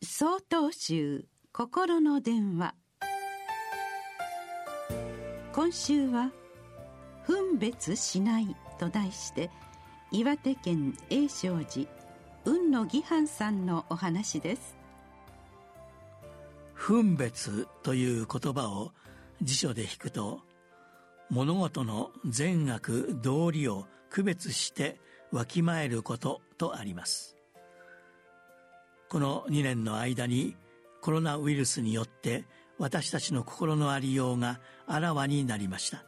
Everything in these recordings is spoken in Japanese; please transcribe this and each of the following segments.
総統集心の電話。今週は「分別しない」と題して岩手県栄照寺雲野義範さんのお話です。分別という言葉を辞書で引くと物事の善悪道理を区別してわきまえることとあります。この2年の間にコロナウイルスによって私たちの心のありようがあらわになりました。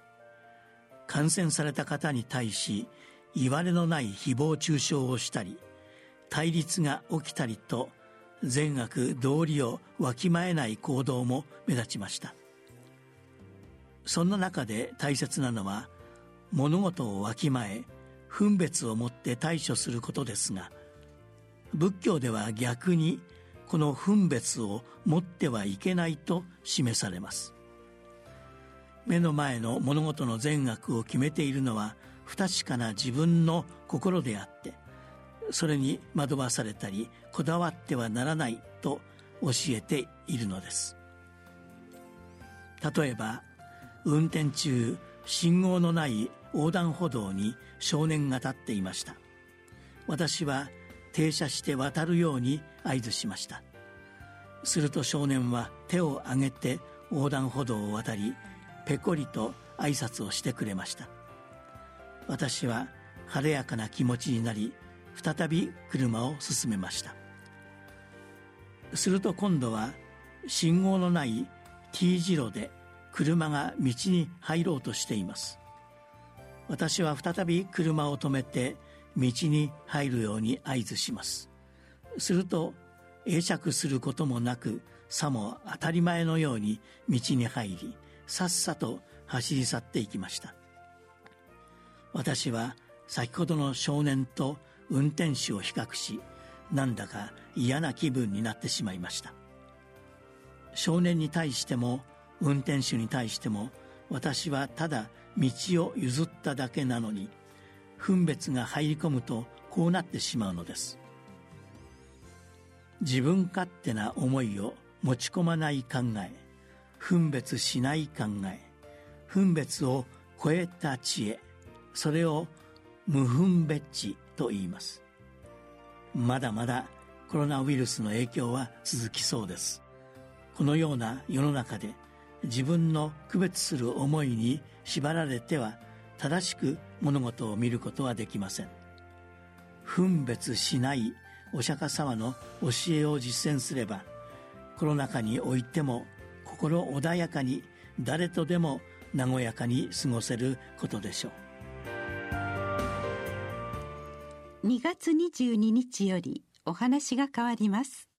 感染された方に対しいわれのない誹謗中傷をしたり対立が起きたりと善悪道理をわきまえない行動も目立ちました。そんな中で大切なのは物事をわきまえ分別をもって対処することですが仏教では逆にこの分別を持ってはいけないと示されます。目の前の物事の善悪を決めているのは不確かな自分の心であってそれに惑わされたりこだわってはならないと教えているのです。例えば運転中信号のない横断歩道に少年が立っていました。私は停車して渡るように合図しました。すると少年は手を挙げて横断歩道を渡りペコリと挨拶をしてくれました。私は晴れやかな気持ちになり再び車を進めました。すると今度は信号のない T 字路で車が道に入ろうとしています。私は再び車を止めて道に入るように合図します。すると会釈することもなくさも当たり前のように道に入りさっさと走り去っていきました。私は先ほどの少年と運転手を比較しなんだか嫌な気分になってしまいました。少年に対しても運転手に対しても私はただ道を譲っただけなのに分別が入り込むとこうなってしまうのです。自分勝手な思いを持ち込まない考え分別しない考え分別を超えた知恵それを無分別知と言います。まだまだコロナウイルスの影響は続きそうです。このような世の中で自分の区別する思いに縛られては正しく物事を見ることはできません。分別しないお釈迦様の教えを実践すればコロナ禍においても心穏やかに誰とでも和やかに過ごせることでしょう。2月22日よりお話が変わります。